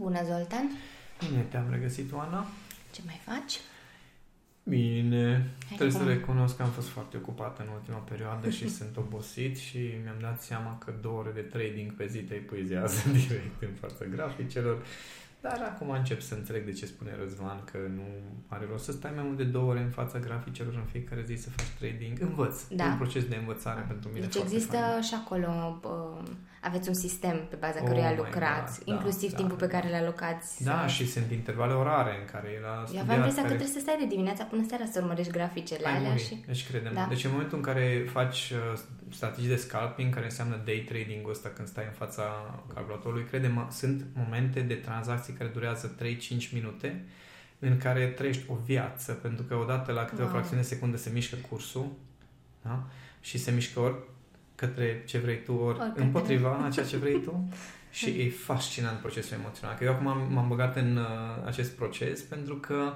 Bună, Zoltan! Bine te-am regăsit, Oana. Ce mai faci? Bine. Hai Trebuie să recunosc că am fost foarte ocupată în ultima perioadă și sunt obosit și mi-am dat seama că două ore de trading pe zi te epuizează direct în fața graficelor. Dar acum încep să înțeleg de ce spune Răzvan că nu are rost să stai mai mult de două ore în fața graficelor în fiecare zi să faci trading. Învăț. Da. un proces de învățare pentru mine. Deci există fain. și acolo, uh, aveți un sistem pe baza oh căruia lucrați, God, da, inclusiv da, timpul da, pe care le alocați. Da, să... și sunt intervale orare în care el a Eu aveam impresia care... că trebuie să stai de dimineața până seara să urmărești graficele Ai alea și... Deci credem. Da. Deci în momentul în care faci uh, strategii de scalping, care înseamnă day trading-ul ăsta când stai în fața calculatorului, credem, sunt momente de tranzacții care durează 3-5 minute în care trăiești o viață, pentru că odată la câteva wow. fracțiuni de secundă se mișcă cursul da? și se mișcă ori către ce vrei tu, ori, ori împotriva a ceea ce vrei tu. și e fascinant procesul emoțional. Că eu acum m-am, m-am băgat în uh, acest proces pentru că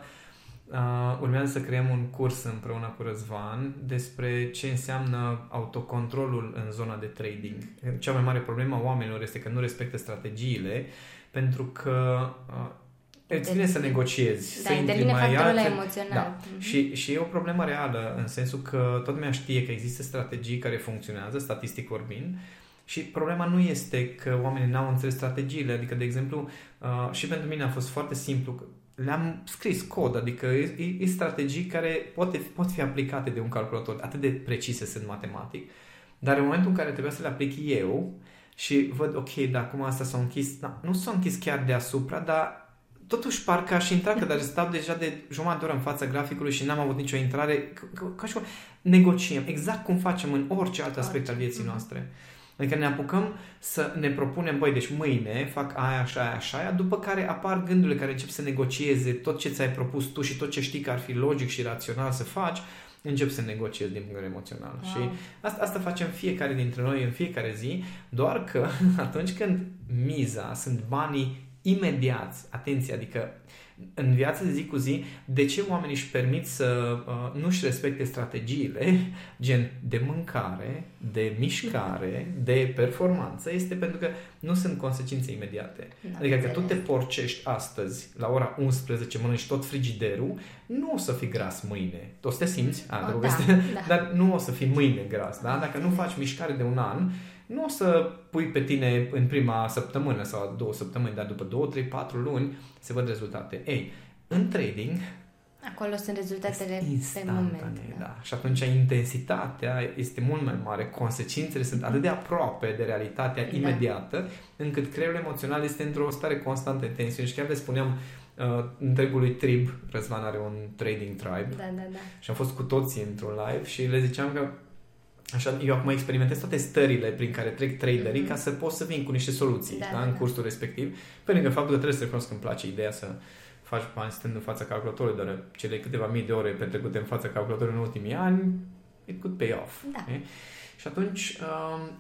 uh, urmează să creăm un curs împreună cu Răzvan despre ce înseamnă autocontrolul în zona de trading. Cea mai mare problemă a oamenilor este că nu respectă strategiile pentru că uh, Îți vine să negociezi. Da, să intervine factorul emoțional. Da. Mm-hmm. Și, și e o problemă reală, în sensul că tot lumea știe că există strategii care funcționează, statistic vorbind, și problema nu este că oamenii n-au înțeles strategiile, adică, de exemplu, uh, și pentru mine a fost foarte simplu, le-am scris cod, adică e, e strategii care pot, pot fi aplicate de un calculator, atât de precise sunt matematic, dar în momentul în care trebuia să le aplic eu și văd, ok, dar acum asta s-a închis, da, nu s-a închis chiar deasupra, dar totuși parcă aș intra, că dar stau deja de jumătate de oră în fața graficului și n-am avut nicio intrare, ca, ca și cum negociem, exact cum facem în orice alt aspect al vieții mhm. noastre. Adică ne apucăm să ne propunem, băi, deci mâine fac aia, așa, aia, așa, aia, după care apar gândurile care încep să negocieze tot ce ți-ai propus tu și tot ce știi că ar fi logic și rațional să faci, încep să negociezi din punct de vedere emoțional. Wow. Și asta, asta facem fiecare dintre noi în fiecare zi, doar că atunci când miza sunt banii imediați, atenție, adică în viața de zi cu zi, de ce oamenii își permit să uh, nu-și respecte strategiile, gen de mâncare, de mișcare, de performanță, este pentru că nu sunt consecințe imediate. Da, adică că tu te porcești astăzi, la ora 11, mănânci tot frigiderul, nu o să fii gras mâine. O să te simți, a, oh, da, da. dar nu o să fii mâine gras. Da? Dacă nu faci mișcare de un an, nu o să pui pe tine în prima săptămână sau două săptămâni, dar după două, trei, patru luni se văd rezultate. Ei, în trading Acolo sunt rezultatele pe moment. Da. da. Și atunci intensitatea este mult mai mare, consecințele sunt atât de aproape de realitatea da. imediată, încât creierul emoțional este într-o stare constantă de tensiune. Și chiar le spuneam uh, întregului trib, Răzvan are un trading tribe da, da, da. și am fost cu toții într-un live și le ziceam că Așa, eu acum experimentez toate stările prin care trec traderii mm-hmm. ca să pot să vin cu niște soluții da, da, da, în cursul respectiv. Pe lângă faptul că trebuie să recunosc că îmi place ideea să faci bani stând în fața calculatorului, dar cele câteva mii de ore petrecute în fața calculatorului în ultimii ani, it could pay off. Da. E? Și atunci um,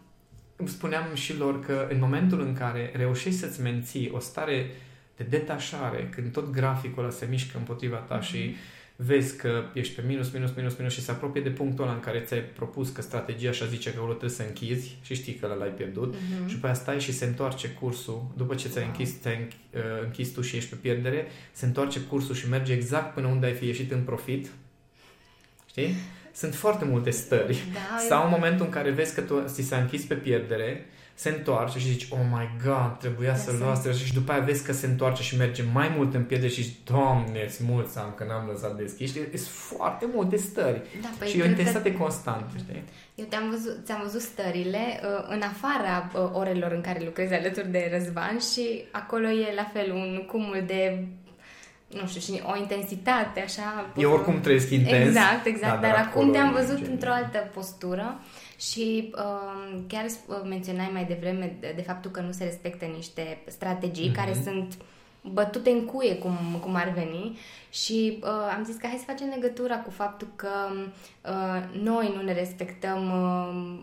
îmi spuneam și lor că în momentul în care reușești să-ți menții o stare de detașare, când tot graficul ăla se mișcă împotriva ta mm-hmm. și vezi că ești pe minus, minus, minus, minus și se apropie de punctul ăla în care ți-ai propus că strategia așa zice că acolo trebuie să închizi și știi că l-ai pierdut uh-huh. și pe aia stai și se întoarce cursul după ce ți-ai wow. închis, ți-ai uh, închis tu și ești pe pierdere, se întoarce cursul și merge exact până unde ai fi ieșit în profit. Știi? Sunt foarte multe stări. Da, Sau în momentul în care vezi că tu ți s-a închis pe pierdere se întoarce și zici, oh my god, trebuia să luați și după aia vezi că se întoarce și merge mai mult în piele și zici, doamne, îți mulțumesc că n-am lăsat deschis. Și sunt foarte multe stări da, păi și e o intensitate că... constantă, știi? Eu te-am văzut, ți-am văzut stările uh, în afara uh, orelor în care lucrezi alături de Răzvan și acolo e la fel un cumul de nu știu, și o intensitate așa. Eu oricum trăiesc intens. Exact, exact, da, dar, dar acum te-am văzut într-o altă postură și uh, chiar uh, menționai mai devreme de, de faptul că nu se respectă niște strategii mm-hmm. care sunt bătute în cuie, cum, cum ar veni și uh, am zis că hai să facem legătura cu faptul că uh, noi nu ne respectăm uh,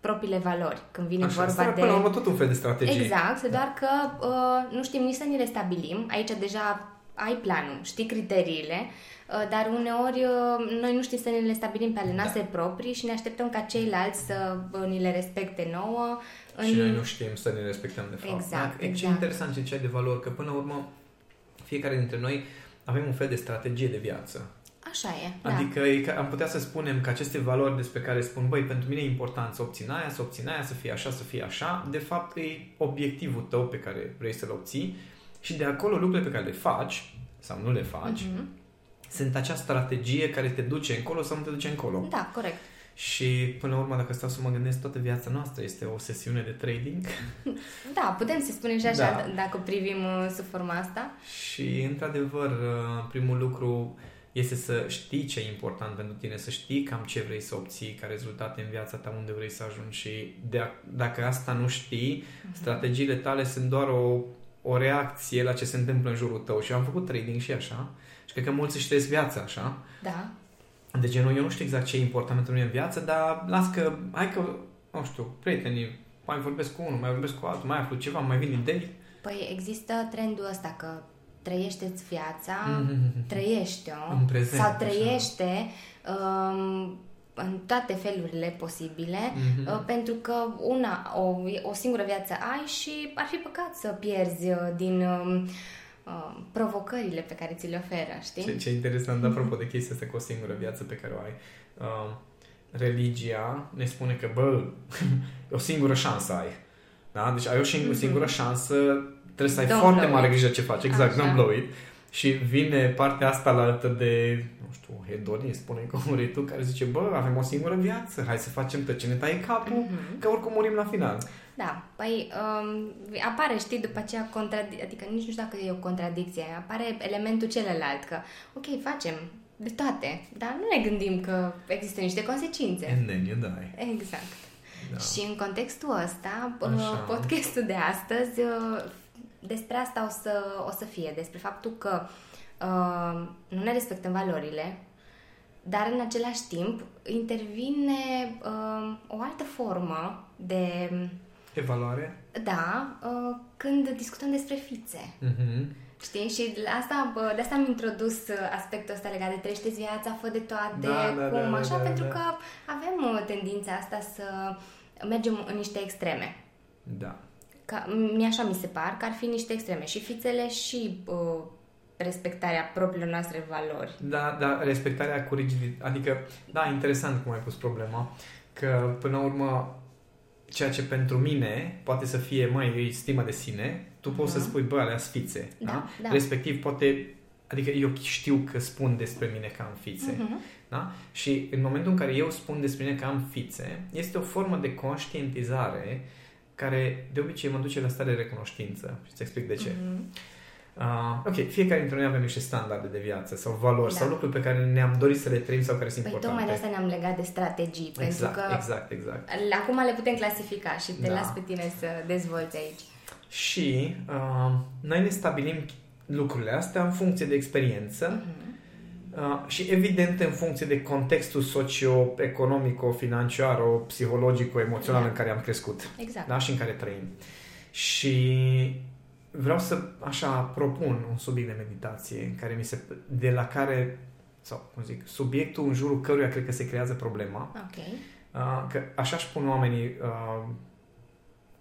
propriile valori, când vine Așa, vorba de... Până la tot un fel de strategie. Exact, da. doar că uh, nu știm nici să ni le stabilim. Aici deja ai planul, știi criteriile, uh, dar uneori uh, noi nu știm să ne le stabilim pe ale noastre da. proprii și ne așteptăm ca ceilalți să uh, ni le respecte nouă. În... Și noi nu știm să ne respectăm de fapt. Exact, da? exact. Ce interesant ce ai de valori, că până la urmă fiecare dintre noi avem un fel de strategie de viață. Așa e, da. Adică da. am putea să spunem că aceste valori despre care spun, băi, pentru mine e important să obțin aia, să obțin aia, să fie așa, să fie așa, de fapt e obiectivul tău pe care vrei să-l obții și de acolo lucrurile pe care le faci sau nu le faci uh-huh. sunt acea strategie care te duce încolo sau nu te duce încolo. Da, corect. Și până la urmă, dacă stau să mă gândesc, toată viața noastră este o sesiune de trading. Da, putem să spunem și așa da. dacă privim uh, sub forma asta. Și, într-adevăr, uh, primul lucru este să știi ce e important pentru tine, să știi cam ce vrei să obții ca rezultate în viața ta, unde vrei să ajungi și de a, dacă asta nu știi, uh-huh. strategiile tale sunt doar o, o reacție la ce se întâmplă în jurul tău și am făcut trading și așa și cred că mulți își trăiesc viața așa. Da. De genul, eu nu știu exact ce e important pentru mine în viață, dar las că, hai că, nu știu, prietenii, mai vorbesc cu unul, mai vorbesc cu altul, mai aflu ceva, mai vin idei. Păi există trendul ăsta că trăiește-ți viața, mm-hmm. trăiește-o în prezent, sau trăiește um, în toate felurile posibile, mm-hmm. pentru că una, o, o singură viață ai și ar fi păcat să pierzi uh, din uh, provocările pe care ți le oferă, știi? Ce, ce interesant, mm-hmm. apropo de chestia asta cu o singură viață pe care o ai. Uh, religia ne spune că, bă, o singură șansă ai. Da? Deci ai o singură, mm-hmm. singură șansă trebuie să ai don't foarte mare grijă ce faci. Exact, Așa. don't blow it. Și vine partea asta la altă de, nu știu, hedonist, spune cum vrei tu, care zice, bă, avem o singură viață, hai să facem tot ce ne taie capul, mm-hmm. că oricum murim la final. Da, păi um, apare, știi, după aceea, contradic- adică nici nu știu dacă e o contradicție, apare elementul celălalt, că, ok, facem de toate, dar nu ne gândim că există niște consecințe. And then you die. Exact. Da. Și în contextul ăsta, Așa. podcastul de astăzi despre asta o să, o să fie, despre faptul că uh, nu ne respectăm valorile, dar în același timp intervine uh, o altă formă de... Evaluare? Da, uh, când discutăm despre fițe. Uh-huh. Știi? Și asta, de asta am introdus aspectul ăsta legat de trăiește viața, fă de toate, da, da, cum, da, așa, da, pentru da. că avem uh, tendința asta să mergem în niște extreme. Da. Ca, mi așa mi se par că ar fi niște extreme. Și fițele și uh, respectarea propriilor noastre valori. Da, da, respectarea cu rigiditate. Adică, da, interesant cum ai pus problema, că până la urmă ceea ce pentru mine poate să fie, mai e stimă de sine, tu poți uh-huh. să mhm. spui, bă, alea fițe. Da, da? da? Respectiv, poate, adică eu știu că spun despre mine că am fițe. Uh-huh. Da? Și în momentul în care eu spun despre mine că am fițe, este o formă de conștientizare care de obicei mă duce la stare de recunoștință. Și îți explic de ce. Mm-hmm. Uh, ok, fiecare dintre noi avem niște standarde de viață sau valori da. sau lucruri pe care ne-am dorit să le trăim sau care sunt păi importante. tocmai de asta ne-am legat de strategii. Exact, pentru că exact, exact. Acum le putem clasifica și te da. las pe tine să dezvolți aici. Și uh, noi ne stabilim lucrurile astea în funcție de experiență mm-hmm Uh, și evident în funcție de contextul socio-economico-financiar, psihologico-emoțional da. în care am crescut exact. da? și în care trăim. Și vreau să așa propun un subiect de meditație care mi se, de la care sau cum zic, subiectul în jurul căruia cred că se creează problema. Okay. Uh, că așa își pun oamenii uh,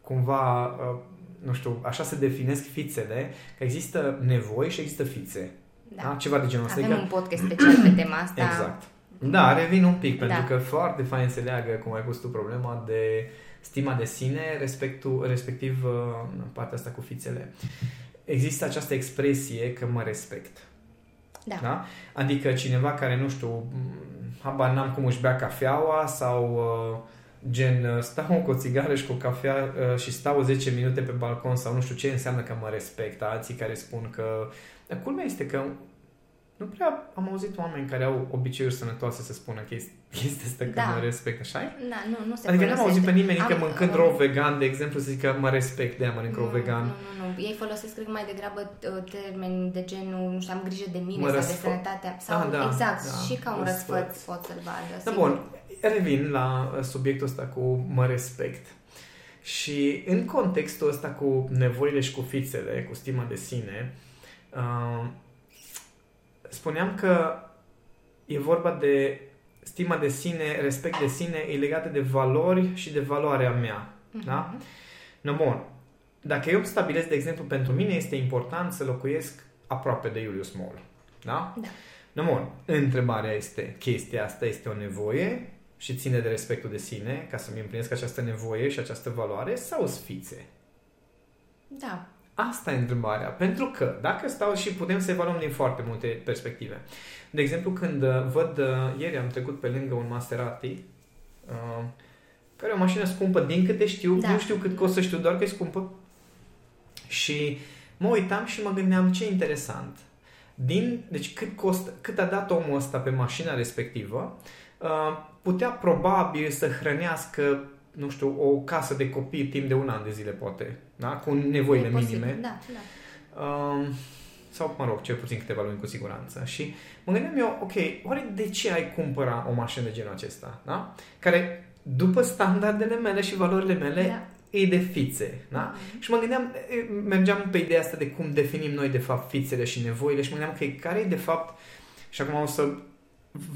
cumva uh, nu știu, așa se definesc fițele, că există nevoi și există fițe. Da. da? Ceva de genul ăsta. Avem adică... un podcast special pe tema asta. Exact. Da, revin un pic, da. pentru că foarte fain se leagă, cum ai pus tu, problema de stima de sine, respectul, respectiv uh, partea asta cu fițele. Există această expresie că mă respect. Da. da? Adică cineva care, nu știu, habar n-am cum își bea cafeaua sau uh, gen uh, stau cu o țigară și cu cafea uh, și stau 10 minute pe balcon sau nu știu ce înseamnă că mă respect. Alții care spun că dar culmea este că nu prea am auzit oameni care au obiceiuri sănătoase să spună chestia asta că da. mă respect, așa Da, nu, nu se Adică nu am auzit pe nimeni am, că mâncând rou vegan, de exemplu, să zică mă respect, de mănânc rou vegan. Nu, nu, nu. Ei folosesc, cred mai degrabă uh, termeni de genul, nu știu, am grijă de mine mă sau răsfă... de sănătatea. Sau, ah, da, exact, da, și ca un răsfăț pot să-l vadă. Da, bun. Revin la uh, subiectul ăsta cu mă respect. Și în contextul ăsta cu nevoile și cu fițele, cu stima de sine, Uh, spuneam că e vorba de stima de sine, respect de sine, e legată de valori și de valoarea mea. Uh-huh. Da? No, bun. Dacă eu stabilesc, de exemplu, pentru mine este important să locuiesc aproape de Julius Mall. Da? Da. No, bun. Întrebarea este, chestia asta este o nevoie și ține de respectul de sine ca să-mi împlinesc această nevoie și această valoare sau sfițe? Da. Asta e întrebarea. Pentru că, dacă stau și putem să evaluăm din foarte multe perspective. De exemplu, când uh, văd, uh, ieri am trecut pe lângă un Maserati, uh, care e o mașină scumpă, din câte știu, da. nu știu cât costă, știu doar că e scumpă. Și mă uitam și mă gândeam ce interesant. Din, deci cât, costă, cât a dat omul ăsta pe mașina respectivă, putea probabil să hrănească nu știu, o casă de copii timp de un an de zile, poate, da? cu nevoile e minime. Da, da. Um, sau, mă rog, cel puțin câteva luni cu siguranță. Și mă gândeam eu, ok, oare de ce ai cumpăra o mașină de genul acesta, da? Care, după standardele mele și valorile mele, da. e de fițe, da? Mm-hmm. Și mă gândeam, mergeam pe ideea asta de cum definim noi, de fapt, fițele și nevoile și mă gândeam că care e, de fapt, și acum o să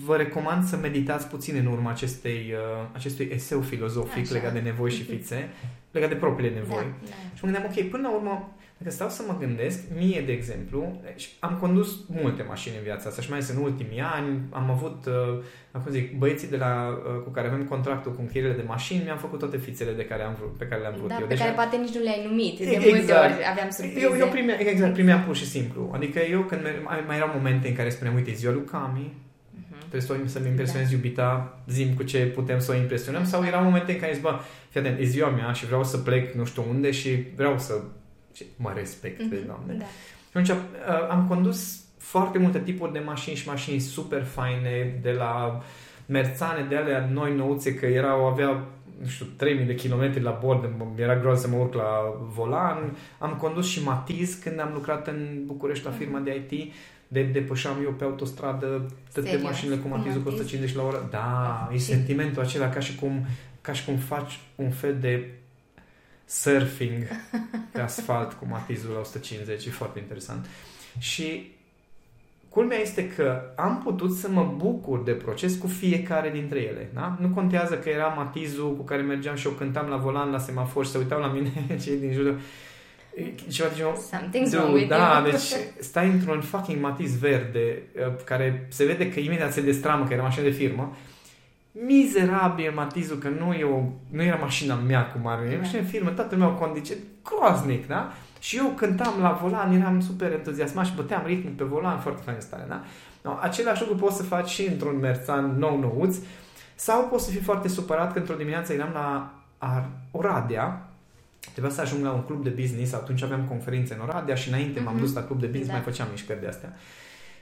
vă recomand să meditați puțin în urma acestei, uh, acestui eseu filozofic Așa. legat de nevoi și fițe, legat de propriile nevoi. Da, da. Și mă gândeam, ok, până la urmă, dacă stau să mă gândesc, mie, de exemplu, deci am condus multe mașini în viața asta și mai ales în ultimii ani am avut, uh, acum zic, băieții de la, uh, cu care avem contractul cu închirierile de mașini, mi-am făcut toate fițele de care am vrut, pe care le-am vrut da, eu. pe Deci care am- poate nici nu le-ai numit. De Exact. multe ori aveam surprize. Eu, eu primea, exact, primeam pur și simplu. Adică eu când mer- mai, mai erau momente în care spuneam, uite, e ziua lui Cami, Mhm. trebuie să, o, să-mi impresionez da. iubita, zim cu ce putem să o impresionăm, sau erau momente în care zic, bă, fii atent, e ziua mea și vreau să plec nu știu unde și vreau să și mă respect, mm-hmm. vezi, doamne. Da. Și atunci uh, am condus foarte multe tipuri de mașini și mașini super faine, de la merțane de alea noi nouțe, că erau, avea nu știu, 3000 de kilometri la bord, mi era groază să mă urc la volan. Am condus și Matiz când am lucrat în București la firma de IT. De depășeam eu pe autostradă toate Serios? mașinile cu Cu Matizul cu Matiz? 150 la oră. Da, e Și- sentimentul acela ca și cum ca și cum faci un fel de surfing pe asfalt cu Matizul la 150. E foarte interesant. Și culmea este că am putut să mă bucur de proces cu fiecare dintre ele. Da? Nu contează că era Matizul cu care mergeam și eu cântam la volan la semafor și se uitau la mine cei din jur. E Ceva de genul, Something's Dude, wrong with da, you. deci stai într-un fucking matiz verde uh, care se vede că imediat se destramă că era mașină de firmă. Mizerabil matizul, că nu, e o, nu era mașina mea cum ar veni, Da. da. mașină de firmă, toată lumea o condiție, groaznic, da? Și eu cântam la volan, eram super entuziasmat și băteam ritmul pe volan, foarte fain stare, da? No, același lucru poți să faci și într-un merțan nou nouț sau poți să fii foarte supărat că într-o dimineață eram la Ar- Oradea Trebuia să ajung la un club de business, atunci aveam conferințe în Oradea și înainte m-am Mhm. dus la club de business, Da. mai făceam mișcări de astea.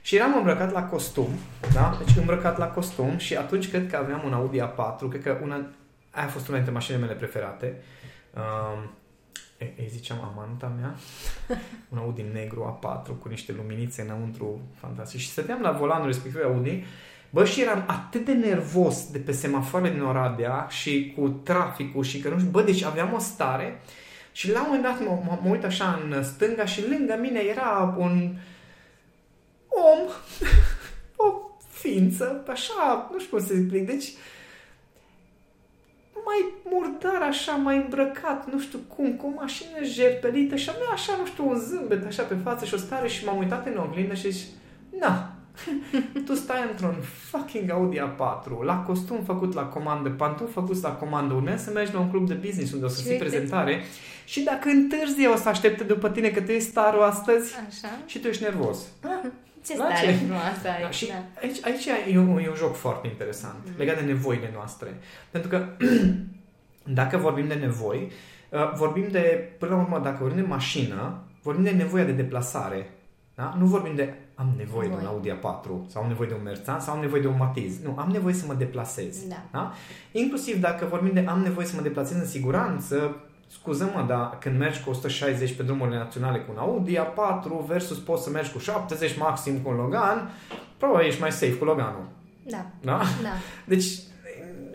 Și eram îmbrăcat la costum, da? Deci îmbrăcat la costum și atunci cred că aveam un Audi A4, cred că una, aia a fost una dintre mașinile mele preferate. Um, e, îi ziceam amanta mea, un Audi negru A4 cu niște luminițe înăuntru fantastic. Și stăteam la volanul respectiv Audi Bă, și eram atât de nervos de pe semafoarele din Oradea și cu traficul și că nu știu, bă, deci aveam o stare și la un moment dat mă, mă, mă uit așa în stânga și lângă mine era un om, o ființă, așa, nu știu cum să explic, deci mai murdar așa, mai îmbrăcat, nu știu cum, cu o mașină jerpelită și avea așa, nu știu, un zâmbet așa pe față și o stare și m-am uitat în oglindă și zic, na, tu stai într-un fucking Audi A4, la costum făcut la comandă, pantofi făcuți la comandă, urmează să mergi la un club de business unde o să Și fii uite- prezentare și dacă întârzi o să aștepte după tine că tu ești starul astăzi Așa. și tu ești nervos. Ce La stare ce? frumoasă ai. Da, și da. aici, aici e, un, e un joc foarte interesant Mhm. legat de nevoile noastre. Pentru că dacă vorbim de nevoi, uh, vorbim de, până la urmă, dacă vorbim de mașină, vorbim de nevoia de deplasare. Da? Nu vorbim de am nevoie de un Nevoie. Audi A4 sau am nevoie de un Mercedes sau am nevoie de un Matiz. Nu, am nevoie să mă deplasez. Da. Da? Inclusiv dacă vorbim de am nevoie să mă deplasez în siguranță, scuză-mă, dar când mergi cu 160 pe drumurile naționale cu un Audi A4 versus poți să mergi cu 70 maxim cu un Logan, probabil ești mai safe cu Loganul. Da. Da? Da. Deci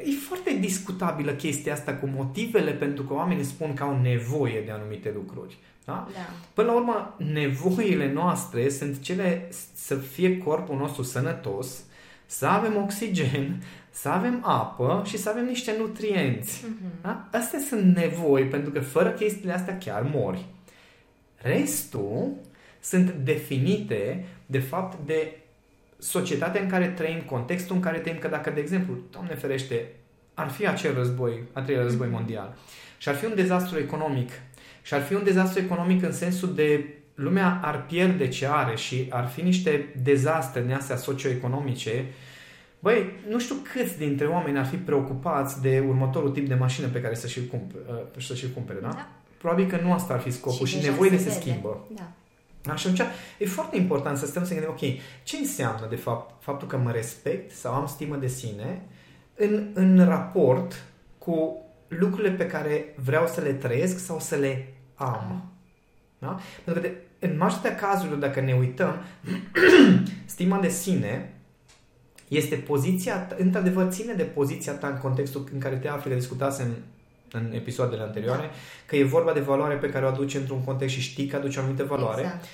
e foarte discutabilă chestia asta cu motivele pentru că oamenii spun că au nevoie de anumite lucruri. Da? Da. Până la urmă, nevoile noastre sunt cele să fie corpul nostru sănătos, să avem oxigen, să avem apă și să avem niște nutrienți. Mhm. Da? Astea sunt nevoi, pentru că fără chestiile astea chiar mori. Restul sunt definite, de fapt, de societatea în care trăim, contextul în care trăim, că dacă, de exemplu, Doamne ferește, ar fi acel război, a treilea război mondial, și ar fi un dezastru economic, și ar fi un dezastru economic în sensul de lumea ar pierde ce are și ar fi niște dezastre din astea socioeconomice, băi, nu știu câți dintre oameni ar fi preocupați de următorul tip de mașină pe care să și-l cumpere, să și cumpere da? Da. Probabil că nu asta ar fi scopul și, și deja nevoile se, vede. schimbă. Da. Da? Și atunci e foarte important să stăm să gândim, ok, ce înseamnă de fapt faptul că mă respect sau am stimă de sine în, în raport cu lucrurile pe care vreau să le trăiesc sau să le am. Da? Pentru că de, în majoritatea cazurilor, dacă ne uităm, stima de sine este poziția, ta- într-adevăr ține de poziția ta în contextul în care te afli, că discutasem în episoadele anterioare, Da. că e vorba de valoare pe care o aduci într-un context și știi că aduce o anumită valoare. Exact.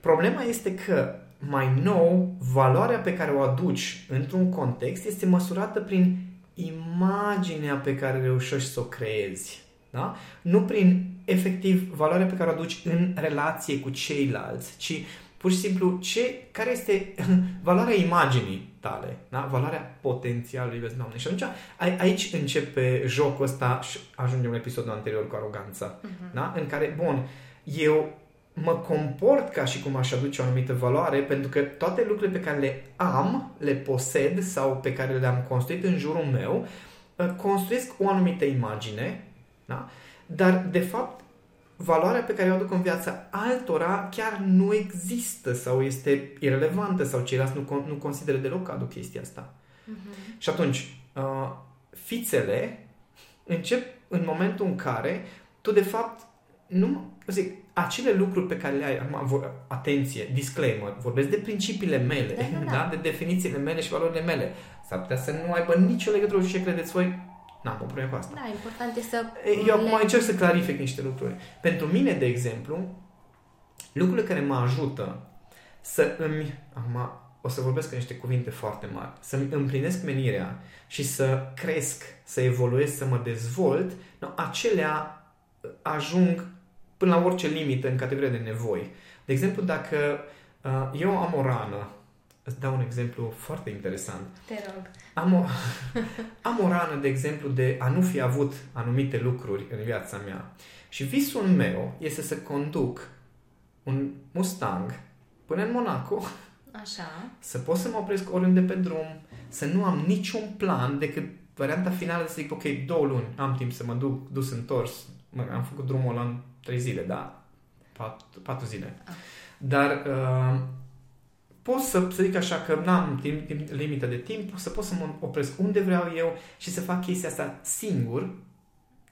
Problema este că, mai nou, valoarea pe care o aduci într-un context este măsurată prin imaginea pe care reușești să o creezi. Da? Nu prin, efectiv, valoarea pe care o aduci în relație cu ceilalți, ci pur și simplu ce, care este valoarea imaginii tale, da? valoarea potențialului, vezi, Doamne. Și atunci ai- aici începe jocul ăsta și ajungem la episodul anterior cu aroganța, Mhm. da? în care, bun, eu mă comport ca și cum aș aduce o anumită valoare, pentru că toate lucrurile pe care le am, le posed sau pe care le-am construit în jurul meu, uh, construiesc o anumită imagine, da? dar, de fapt, valoarea pe care o aduc în viața altora chiar nu există sau este irrelevantă sau ceilalți nu, con- nu consideră deloc că aduc chestia asta. Mhm. Și atunci, uh, fițele încep în momentul în care tu, de fapt, nu, zic, acele lucruri pe care le ai, acum, vor, atenție, disclaimer, vorbesc de principiile mele, Da, da, da. da? de definițiile mele și valorile mele. S-ar putea să nu aibă nicio legătură cu ce credeți voi, n-am o problemă cu asta. Da, important e să... Eu acum le- încerc să clarific niște lucruri. Pentru mine, de exemplu, lucrurile care mă ajută să îmi... Acum o să vorbesc în niște cuvinte foarte mari. Să-mi împlinesc menirea și să cresc, să evoluez, să mă dezvolt, no, acelea ajung până la orice limită în categoria de nevoi. De exemplu, dacă uh, eu am o rană, îți dau un exemplu foarte interesant. Te rog. Am o, am o rană, de exemplu, de a nu fi avut anumite lucruri în viața mea. Și visul meu este să conduc un Mustang până în Monaco, Așa. să pot să mă opresc oriunde pe drum, să nu am niciun plan decât varianta finală să zic, ok, două luni, am timp să mă duc, dus întors. Mă, am făcut drumul ăla în trei zile, da? Patru, patru zile. Ah. Dar uh, pot să, să zic așa că n-am timp, timp, limită de timp, să pot să mă opresc unde vreau eu și să fac chestia asta singur.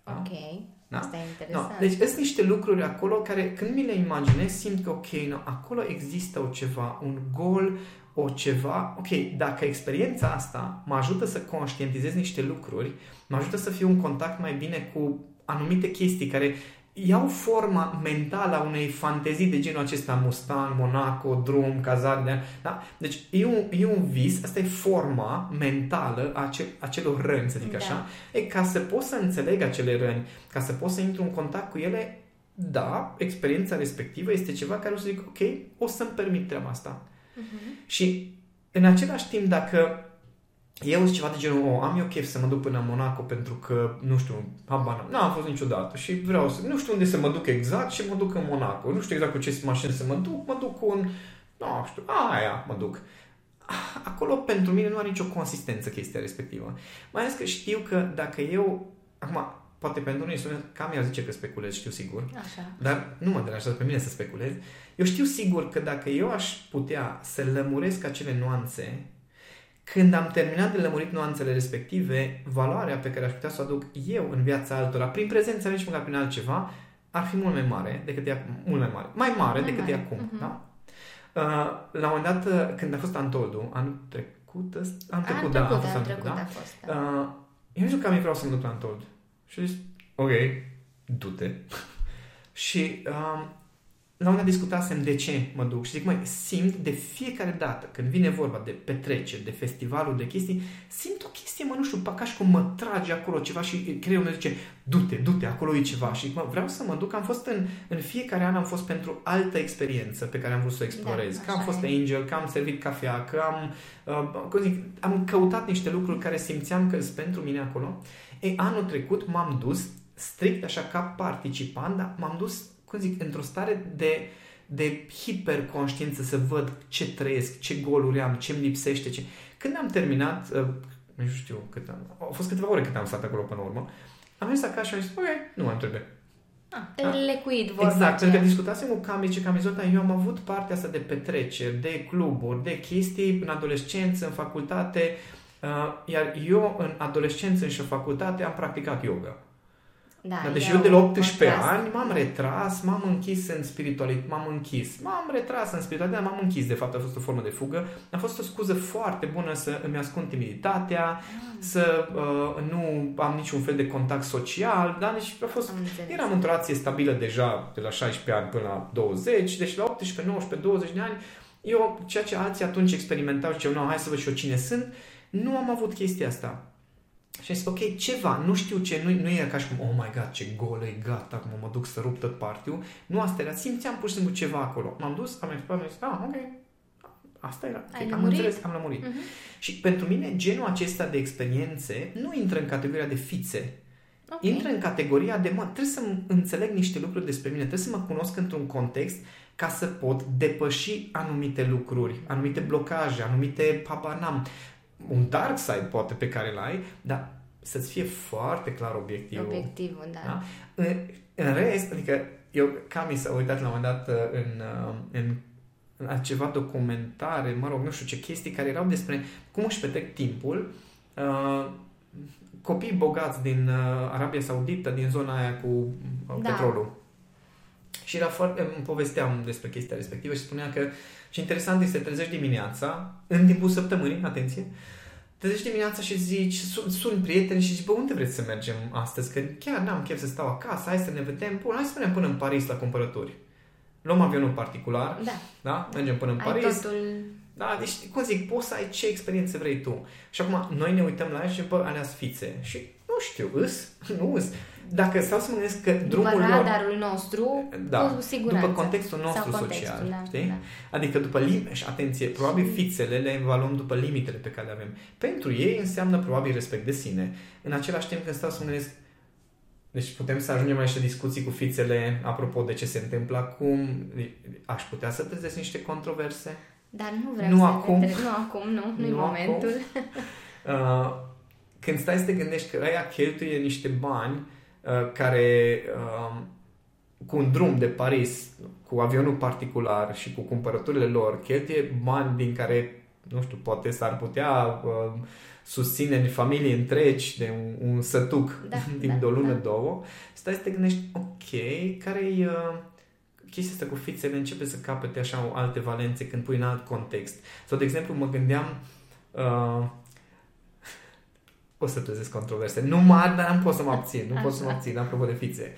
Da? Ok. Da? Asta e No, interesant. deci sunt niște lucruri acolo care când mi le imaginez simt că ok, no, acolo există o ceva, un gol, o ceva, ok, dacă experiența asta mă ajută să conștientizez niște lucruri, mă ajută să fiu în contact mai bine cu anumite chestii care iau forma mentală a unei fantezii de genul acesta, Mustang, Monaco, drum, cazare, da? Deci e un, e un vis, asta e forma mentală a ace- acelor răni, să zic Da. așa. E ca să pot să înțeleg acele răni, ca să pot să intru în contact cu ele, da, experiența respectivă este ceva care o să zic, ok, o să-mi permit treaba asta. Mhm. Și în același timp, dacă eu zic ceva de genul, o, am eu chef să mă duc până la Monaco pentru că, nu știu, habar n-am, n-am fost niciodată și vreau să, nu știu unde să mă duc exact și mă duc în Monaco. Nu știu exact cu ce mașină să mă duc, mă duc cu un, nu știu, aia mă duc. Acolo pentru mine nu are nicio consistență chestia respectivă. Mai ales că știu că dacă eu, acum, poate pentru unii sună, cam ea zice că speculez, știu sigur, Așa. dar nu mă deranjează pe mine să speculez. Eu știu sigur că dacă eu aș putea să lămuresc acele nuanțe, când am terminat de lămurit nuanțele respective, valoarea pe care aș putea să o aduc eu în viața altora, prin prezența mea și măcar prin altceva, ar fi mult mai mare decât e acum. Mult mai mare. Mai mare Mai decât mare. e acum. Mhm. Da? Uh, la un moment dat, uh, când a fost Antoldu, anul trecut, ăsta- anul trecut, Anul da, a trecut, fost anul anul trecut da? a fost. Da. Uh, eu zic că am vreau să mă duc la Untold. Și zis, ok, du-te. și um, la un moment discutasem de ce mă duc și zic, măi, simt de fiecare dată când vine vorba de petreceri, de festivalul, de chestii, simt o chestie, mă, nu știu, ca și cum mă trage acolo ceva și creierul meu zice, du-te, du-te, acolo e ceva și mă, vreau să mă duc, am fost în, în fiecare an am fost pentru altă experiență pe care am vrut să o explorez, da, că am fost e. angel, că am servit cafea, că am, uh, cum zic, am căutat niște lucruri care simțeam că sunt pentru mine acolo. Ei, anul trecut m-am dus strict așa ca participant, dar m-am dus cum zic, într-o stare de, de hiperconștiință să văd ce trăiesc, ce goluri am, ce îmi lipsește. Ce... Când am terminat, uh, nu știu cât am, au fost câteva ore cât am stat acolo până la urmă, am mers acasă și am zis, ok, nu mai trebuie. Ah, ah. lecuit vorba Exact, pentru că discutasem cu Cami și Cami zis, eu am avut partea asta de petreceri, de cluburi, de chestii în adolescență, în facultate, uh, iar eu în adolescență și în facultate am practicat yoga. Da, Dar deși eu de la 18 ani m-am retras, m-am închis în spiritualitate, m-am închis, m-am retras în spiritualitate, m-am închis, de fapt a fost o formă de fugă, a fost o scuză foarte bună să îmi ascund timiditatea, mm. să uh, nu am niciun fel de contact social, da? Deci a fost, eram într-o relație stabilă deja de la 16 ani până la 20, deci la 18, 19, 20 de ani, eu, ceea ce alții atunci experimentau și ziceau, nu, hai să văd și eu cine sunt, nu am avut chestia asta. Și am zis, ok, ceva, nu știu ce, nu, nu e ca și cum, oh my god, ce gol e, gata, acum mă duc să rup tot partiu. Nu asta era, simțeam pur și simplu ceva acolo. M-am dus, am explorat, am zis, ah, ok, asta era. Ai am înțeles, am lămurit. Uh-huh. Și pentru mine, genul acesta de experiențe nu intră în categoria de fițe. Okay. Intră în categoria de, mă, trebuie să înțeleg niște lucruri despre mine, trebuie să mă cunosc într-un context ca să pot depăși anumite lucruri, anumite blocaje, anumite habar un dark side poate pe care îl ai, dar să-ți fie foarte clar obiectivul. Obiectivul, da. da? În, în rest, adică eu, Cami s-a uitat la un moment dat uh, în, uh, în, în ceva documentare, mă rog, nu știu ce chestii care erau despre cum își petrec timpul uh, copii bogați din uh, Arabia Saudită, din zona aia cu uh, da. petrolul. Și era foarte, îmi povesteam despre chestia respectivă și spunea că și interesant este, trezești dimineața, în timpul săptămânii, atenție, trezești dimineața și zici, sun, sun prieteni și zici, bă, unde vreți să mergem astăzi? Că chiar n-am chef să stau acasă, hai să ne vedem, bun, hai să mergem până în Paris la cumpărături. Luăm avionul particular, da, da? mergem până în ai Paris. Totul... Da, deci, cum zic, poți să ai ce experiențe vrei tu. Și acum, noi ne uităm la ea și, bă, alea fițe. Și nu știu, îs, nu îs dacă stau să mă gândesc că drumul după radarul lor, nostru, da, cu siguranță. După contextul nostru contextul, social, da, știi? Da. Adică după limite, și atenție, probabil și... fițele le evaluăm după limitele pe care le avem. Pentru ei înseamnă probabil respect de sine. În același timp când stau să mă gândesc deci putem să ajungem la niște discuții cu fițele apropo de ce se întâmplă acum. Aș putea să trezesc niște controverse? Dar nu vreau nu să acum. Nu acum, nu, nu, nu momentul. uh, când stai să te gândești că ăia cheltuie niște bani Uh, care um, cu un drum de Paris, cu avionul particular și cu cumpărăturile lor, cheltuie bani din care, nu știu, poate s-ar putea uh, susține familii întregi de un, un sătuc da, din da, o lună, da. două, stai să te gândești, ok, care-i uh, chestia asta cu fițele începe să capete așa alte valențe când pui în alt context. Sau, de exemplu, mă gândeam uh, o să trezesc controverse. Nu mari, dar nu pot să mă abțin. Nu Așa. pot să mă abțin, apropo de fițe.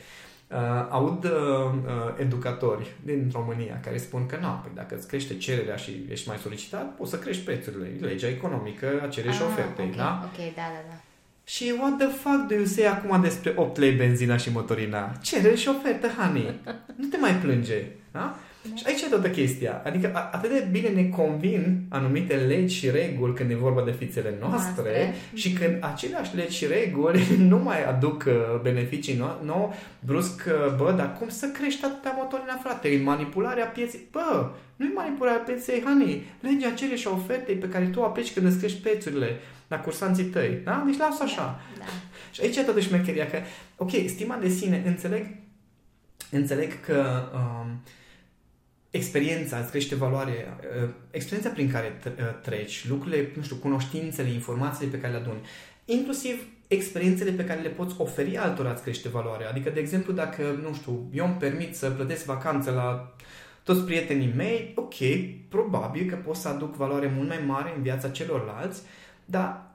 Uh, aud uh, uh, educatori din România care spun că nu, păi dacă îți crește cererea și ești mai solicitat, poți să crești prețurile. Legea economică a cererii și ah, ofertei, okay, da? Ok, da, da, da. Și what the fuck do you say acum despre 8 lei benzina și motorina? Cerere și ofertă, honey. Nu te mai plânge, da? Da. Și aici e toată chestia. Adică atât de bine ne convin anumite legi și reguli când e vorba de fițele noastre, noastre. și când aceleași legi și reguli nu mai aduc uh, beneficii nou, nou brusc, uh, bă, dar cum să crești atâtea motorina, frate? E manipularea pieței. Bă, nu e manipularea pieței, honey. Legea cererii și ofertei pe care tu aplici când îți crești prețurile la cursanții tăi. Da? Deci lasă așa. Da, da. Și aici e toată șmecheria că, ok, stima de sine, înțeleg, înțeleg că um, experiența, îți crește valoare, uh, experiența prin care uh, treci, lucrurile, nu știu, cunoștințele, informațiile pe care le aduni, inclusiv experiențele pe care le poți oferi altora îți crește valoare. Adică, de exemplu, dacă, nu știu, eu îmi permit să plătesc vacanță la toți prietenii mei, ok, probabil că pot să aduc valoare mult mai mare în viața celorlalți, dar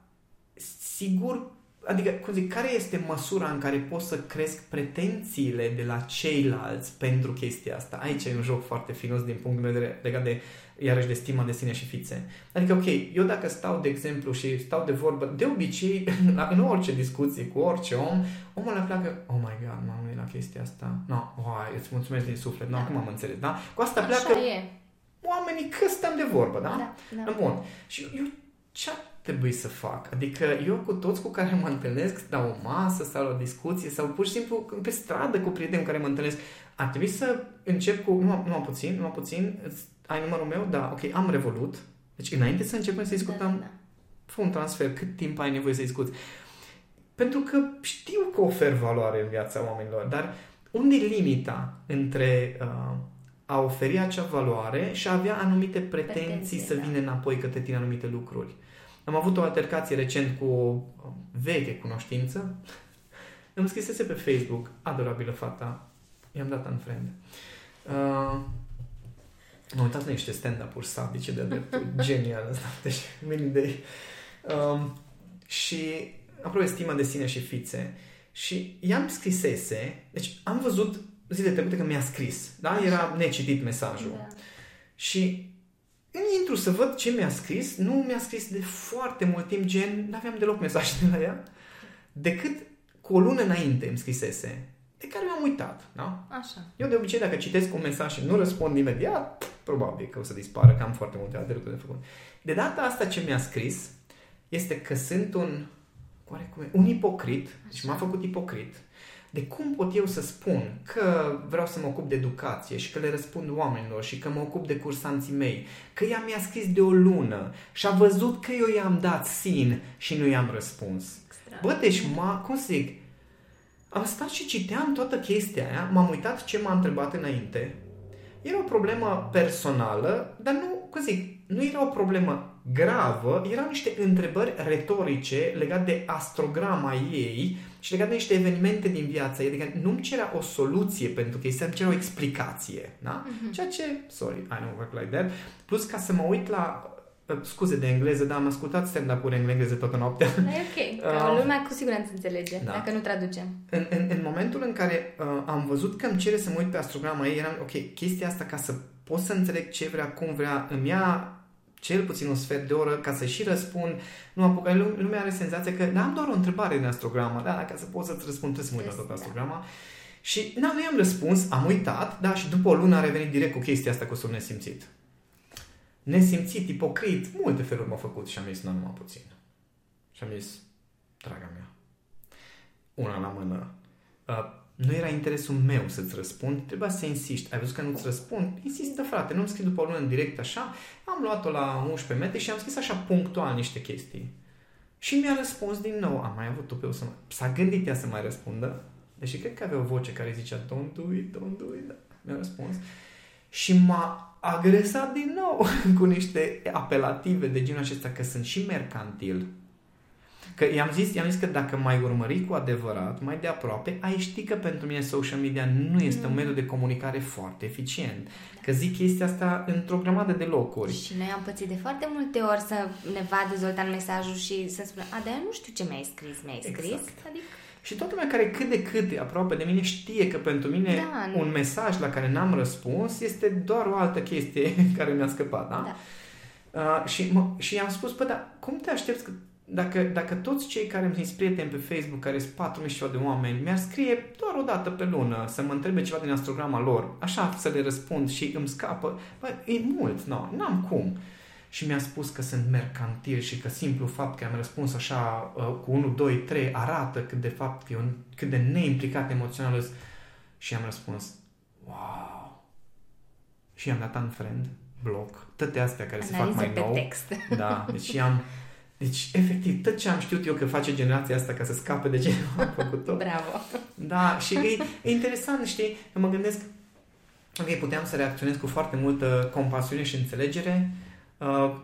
sigur adică, cum zic, care este măsura în care poți să cresc pretențiile de la ceilalți pentru chestia asta? Aici e un joc foarte finos din punct de vedere legat de, iarăși, de stima de sine și fițe. Adică, ok, eu dacă stau, de exemplu, și stau de vorbă, de obicei, în orice discuție cu orice om, omul ăla pleacă, oh my god, m-am la chestia asta. No, oh, îți mulțumesc din suflet, no, da. acum am înțeles, da? Cu asta Așa pleacă e. oamenii că stăm de vorbă, da? Da, da. Bun. Și eu ce ar trebui să fac? Adică eu cu toți cu care mă întâlnesc, la o masă sau la o discuție sau pur și simplu pe stradă cu prieteni cu care mă întâlnesc, ar trebui să încep cu, nu, nu puțin, nu puțin, îți- ai numărul meu? Da, ok, am Revolut. Deci înainte să începem să discutăm, Da, da. fă un transfer, cât timp ai nevoie să discuți. Pentru că știu că ofer valoare în viața oamenilor, dar unde e limita între uh, a oferi acea valoare și a avea anumite pretenții, Pretenții, să da. vină înapoi către tine anumite lucruri? Am avut o altercație recent cu o uh, veche cunoștință. Îmi scrisese pe Facebook, adorabilă fata, i-am dat în friend. Uh, m-am uitat la niște stand-up-uri sadice de dreptul, genial ăsta, deci mini idei. Um, și apropo de stima de sine și fițe. Și i-am scrisese, deci am văzut zilele trecute că mi-a scris, da? Era necitit mesajul. Da. Și în intru să văd ce mi-a scris, nu mi-a scris de foarte mult timp, gen, n-aveam deloc mesaje de la ea, decât cu o lună înainte îmi scrisese, de care mi-am uitat, da? Așa. Eu de obicei dacă citesc un mesaj și nu răspund imediat, probabil că o să dispară, că am foarte multe alte lucruri de făcut. De data asta ce mi-a scris este că sunt un, oarecum, un ipocrit, și m-a făcut ipocrit, de cum pot eu să spun că vreau să mă ocup de educație și că le răspund oamenilor și că mă ocup de cursanții mei, că ea mi-a scris de o lună și a văzut că eu i-am dat sin și nu i-am răspuns. Extra. Bă, deci, m-a, cum să zic, am stat și citeam toată chestia aia, m-am uitat ce m-a întrebat înainte. Era o problemă personală, dar nu, cum zic, nu era o problemă gravă, erau niște întrebări retorice legate de astrograma ei și legate de niște evenimente din viața ei. Adică nu-mi cerea o soluție pentru chestia, îmi cerea o explicație. Da? Ceea ce, sorry, I don't work like that. Plus ca să mă uit la, uh, scuze de engleză, dar am ascultat stand-up-uri în engleză toată noaptea. Da, e ok. Că Uh, lumea cu siguranță înțelege, da. dacă nu traducem. În, în, în momentul în care uh, am văzut că îmi cere să mă uit pe astrograma ei, eram, ok, chestia asta ca să pot să înțeleg ce vrea, cum vrea, îmi ia cel puțin un sfert de oră ca să și răspund. Nu apuc, lu- lumea are senzația că da, am doar o întrebare din astrograma, da, ca să pot să-ți răspund trebuie să mă uit la toată Da. astrograma. Și na, nu i-am răspuns, am uitat, da, și după o lună a revenit direct cu chestia asta cu sunt nesimțit. Nesimțit, ipocrit, multe feluri m-au făcut și am zis, nu, numai puțin. Și am zis, draga mea, una la mână. Uh, nu era interesul meu să-ți răspund, trebuia să insiști. Ai văzut că nu-ți răspund? Insistă, frate, nu-mi scrii după o lună în direct așa. Am luat-o la 11 metri și am scris așa punctual niște chestii. Și mi-a răspuns din nou. Am mai avut tupeu să mai... S-a gândit ea să mai răspundă. Deși cred că avea o voce care zicea don't do it, don't do it. Da. Mi-a răspuns. Și m-a agresat din nou cu niște apelative de genul acesta că sunt și mercantil. Că i-am zis, i-am zis că dacă mai urmări cu adevărat, mai de aproape, ai ști că pentru mine social media nu este un mediu de comunicare foarte eficient. Că zic chestia asta într-o grămadă de locuri. Și noi am pățit de foarte multe ori să ne vadă Zoltan mesajul și să spună, a, dar eu nu știu ce mi-ai scris, mi-ai scris? Exact. Adică, Și toată lumea care cât de cât e aproape de mine știe că pentru mine Da, nu. un mesaj la care n-am răspuns este doar o altă chestie care mi-a scăpat, da? da. Uh, și, mă, și i-am spus, bă, dar cum te aștepți că dacă, dacă toți cei care îmi sunt prieteni pe Facebook, care sunt 4.000 și ceva de oameni, mi-ar scrie doar o dată pe lună să mă întrebe ceva din astrograma lor, așa să le răspund și îmi scapă, bă, e mult, nu, n-am cum. Și mi-a spus că sunt mercantil și că simplu fapt că am răspuns așa uh, cu 1, 2, 3 arată cât de fapt eu, cât de neimplicat emoțional sunt. Și am răspuns, wow. Și i-am dat un friend, bloc, toate astea care se fac Analiză mai pe nou. text. Da, deci am... Deci, efectiv, tot ce am știut eu că face generația asta ca să scape de ce am făcut-o. Bravo. Da, și e, e interesant, știi, că mă gândesc, ok, puteam să reacționez cu foarte multă compasiune și înțelegere. Uh,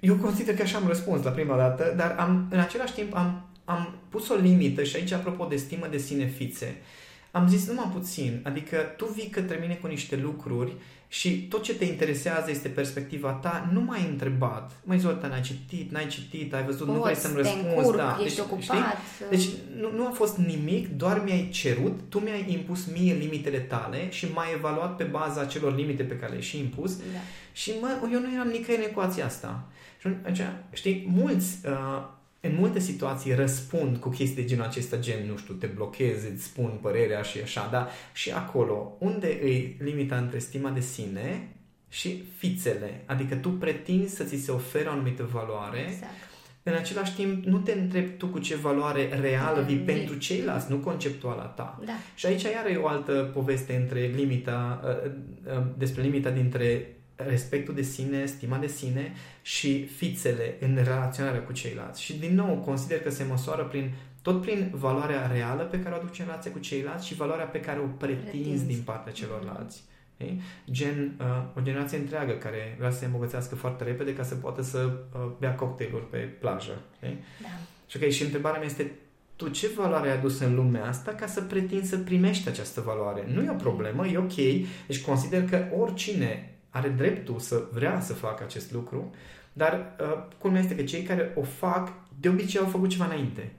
eu consider că așa am răspuns la prima dată, dar am, în același timp am, am pus o limită și aici, apropo de stimă de sine fițe, am zis numai puțin, adică tu vii către mine cu niște lucruri și tot ce te interesează este perspectiva ta, nu m-ai întrebat. Mai Zoltan, ai citit, n-ai citit, ai văzut, Poți, nu vrei să-mi răspunzi. Încurc, da. ești deci, ocupat. Știi? Deci nu, nu a fost nimic, doar mi-ai cerut, tu mi-ai impus mie limitele tale și m-ai evaluat pe baza acelor limite pe care le-ai și impus. Da. Și mă, eu nu eram nicăieri în ecuația asta. Și atunci, știi, mulți uh, în multe situații răspund cu chestii de genul acesta, gen, nu știu, te blochezi, îți spun părerea și așa, dar și acolo, unde îi limita între stima de sine și fițele, adică tu pretinzi să ți se ofere o anumită valoare, exact. în același timp nu te întrebi tu cu ce valoare reală vii pentru ceilalți, nu conceptuala ta. Da. Și aici iar e o altă poveste între limita, uh, uh, despre limita dintre respectul de sine, stima de sine și fițele în relaționarea cu ceilalți. Și din nou consider că se măsoară prin tot prin valoarea reală pe care o aduci în relația cu ceilalți și valoarea pe care o pretinzi, pretinzi. din partea celorlalți. Okay? Gen, uh, o generație întreagă care vrea să se îmbogățească foarte repede ca să poată să uh, bea cocktailuri pe plajă. Okay? Da. Și, okay, și întrebarea mea este, tu ce valoare ai adus în lumea asta ca să pretinzi să primești această valoare? Nu e o problemă, e ok. Deci consider că oricine are dreptul să vrea să facă acest lucru, dar uh, cum este că cei care o fac, de obicei au făcut ceva înainte.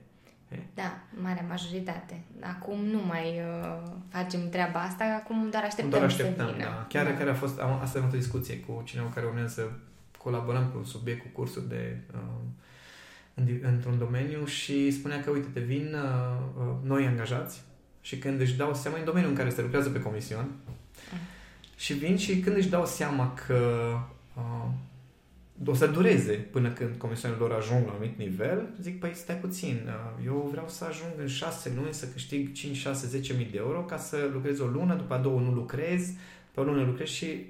Da, marea majoritate. Acum nu mai uh, facem treaba asta, acum doar așteptăm, doar așteptăm să vină. Da. Chiar, da. chiar a fost, am, asta am o discuție cu cineva care urmează să colaborăm pe un subiect cu cursuri de uh, într-un domeniu și spunea că, uite, te vin uh, uh, noi angajați și când își dau seama în domeniul în care se lucrează pe comision, uh și vin și când își dau seama că uh, o să dureze până când comisioanele lor ajung la un anumit nivel, zic, păi stai puțin, uh, eu vreau să ajung în 6 luni să câștig 5, 6, 10 mii de euro ca să lucrez o lună, după a două nu lucrez, pe o lună lucrez și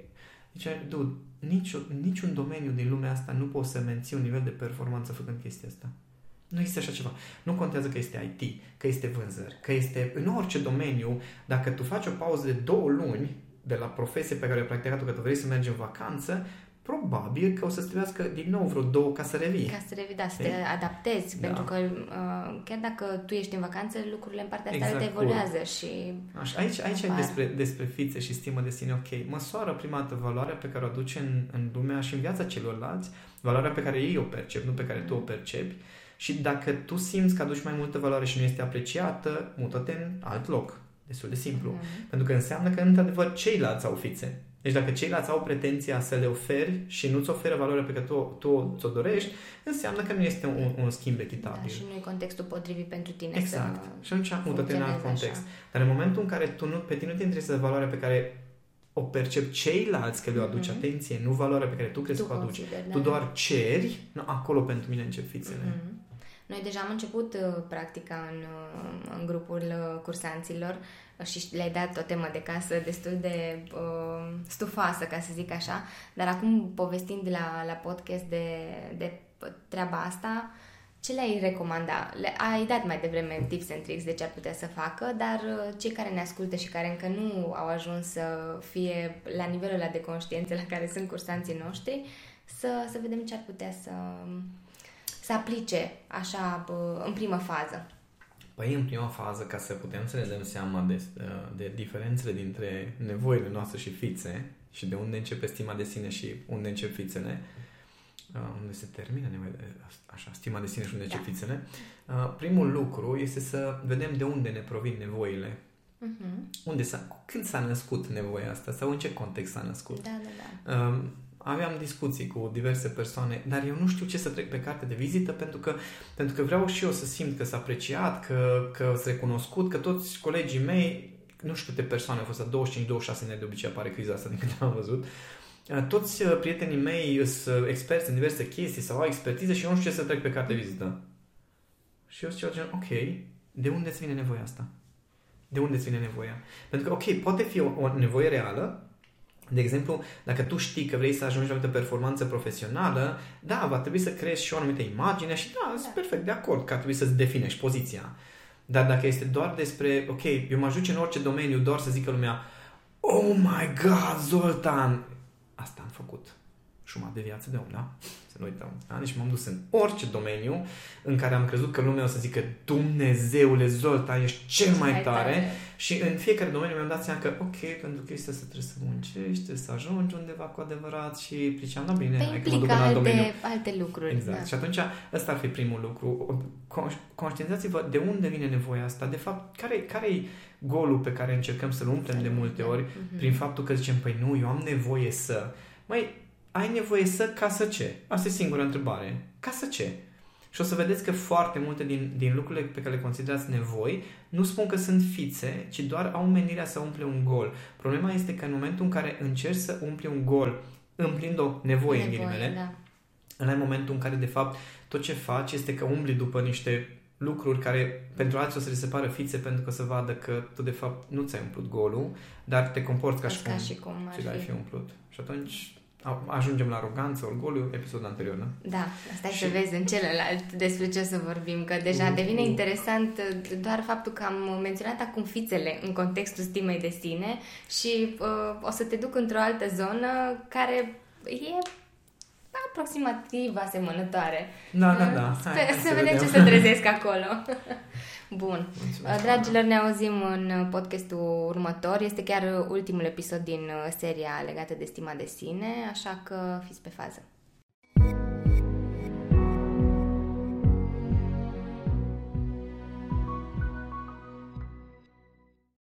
zice, dude, nici, niciun domeniu din lumea asta nu poți să menții un nivel de performanță făcând chestia asta. Nu există așa ceva. Nu contează că este IT, că este vânzări, că este în orice domeniu, dacă tu faci o pauză de două luni, de la profesie pe care ai practicat-o, că tu vrei să mergi în vacanță, probabil că o să-ți trebuiască din nou vreo două ca să revii. Ca să revii, da, să te adaptezi, da. pentru că uh, chiar dacă tu ești în vacanță, lucrurile în partea asta exact, evoluează cool. și... Așa, aici aici ai despre, despre fițe și stimă de sine, ok, măsoară prima dată valoarea pe care o aduce în, în lumea și în viața celorlalți, valoarea pe care ei o percep, nu pe care tu o percepi, și dacă tu simți că aduci mai multă valoare și nu este apreciată, mută-te în alt loc. Destul de simplu. Mm-hmm. Pentru că înseamnă că, într-adevăr, ceilalți au fițe. Deci dacă ceilalți au pretenția să le oferi și nu-ți oferă valoarea pe care tu, tu ți-o dorești, înseamnă că nu este un, un schimb echitabil. Da, și nu e contextul potrivit pentru tine Exact. Să și atunci mută-te în alt context. Așa. Dar în momentul în care tu nu, pe tine nu te interesează valoarea pe care o percep ceilalți că le aduci mm-hmm. atenție, nu valoarea pe care tu crezi tu că o aduci. Da. Tu doar ceri, nu, acolo pentru mine încep fițele. Mm-hmm. Noi deja am început uh, practica în, uh, în grupul uh, cursanților și le-ai dat o temă de casă destul de uh, stufoasă, ca să zic așa, dar acum povestind la, la podcast de, de treaba asta, ce le-ai recomanda? Le, ai dat mai devreme tips and tricks de ce ar putea să facă, dar cei care ne ascultă și care încă nu au ajuns să fie la nivelul ăla de conștiință la care sunt cursanții noștri, să, să vedem ce ar putea să, să aplice așa în primă fază. Păi, în prima fază, ca să putem să ne dăm seama de, de diferențele dintre nevoile noastre și fițe și de unde începe stima de sine și unde încep fițele, uh, unde se termină nevoile, așa, stima de sine și unde încep da. fițele, uh, primul lucru este să vedem de unde ne provin nevoile. Uh-huh. Unde s-a, când s-a născut nevoia asta sau în ce context s-a născut. Da, da, da. Um, aveam discuții cu diverse persoane, dar eu nu știu ce să trec pe carte de vizită pentru că, pentru că vreau și eu să simt că s-a apreciat, că, că s-a recunoscut, că toți colegii mei, nu știu câte persoane au fost, 25-26 de obicei apare criza asta din câte am văzut, uh, toți uh, prietenii mei sunt uh, experți în diverse chestii sau au expertiză și eu nu știu ce să trec pe carte de vizită. Și eu zic, ok, de unde îți vine nevoia asta? De unde îți vine nevoia? Pentru că, ok, poate fi o, o nevoie reală, de exemplu, dacă tu știi că vrei să ajungi la o anumită performanță profesională, da, va trebui să creezi și o anumită imagine și da, da. sunt perfect de acord că ar trebui să-ți definești poziția. Dar dacă este doar despre, ok, eu mă ajut în orice domeniu doar să zică lumea, oh my god, Zoltan, asta am făcut. Jumătate de viață de om, da? Să să nu uităm. Da? Deci m-am dus în orice domeniu în care am crezut că lumea o să zică Dumnezeule Zolta, ești cel mai, mai tare. tare și în fiecare domeniu mi-am dat seama că ok, pentru că este să trebuie să muncești, trebuie să ajungi undeva cu adevărat și ziceam, da bine, hai că mă duc în alt domeniu. alte lucruri. Exact. Da. Și atunci ăsta ar fi primul lucru. Conștientizați-vă de unde vine nevoia asta, de fapt, care, care e golul pe care încercăm să-l umplem de multe ori mm-hmm. prin faptul că zicem, păi nu, eu am nevoie să... Mai ai nevoie să ca să ce? Asta e singura întrebare. Ca să ce? Și o să vedeți că foarte multe din, din lucrurile pe care le considerați nevoi nu spun că sunt fițe, ci doar au menirea să umple un gol. Problema este că în momentul în care încerci să umpli un gol împlind o nevoie, nevoie în ghilimele, da. în momentul în care de fapt tot ce faci este că umbli după niște lucruri care pentru alții o să le se pară fițe pentru că să vadă că tu de fapt nu ți-ai umplut golul, dar te comporți ca, și cum, și cum ar fi. fi umplut. Și atunci ajungem la aroganță, orgoliu, episodul anterior, nu? Da, asta și... să vezi în celălalt despre ce să vorbim, că deja uh, devine uh. interesant doar faptul că am menționat acum fițele în contextul stimei de sine și uh, o să te duc într-o altă zonă care e aproximativ asemănătoare. Da, da, da. Hai, Sper, hai să, să vedem, vedem ce se trezesc acolo. Bun. Mulțumesc. Dragilor, ne auzim în podcastul următor. Este chiar ultimul episod din seria legată de stima de sine, așa că fiți pe fază.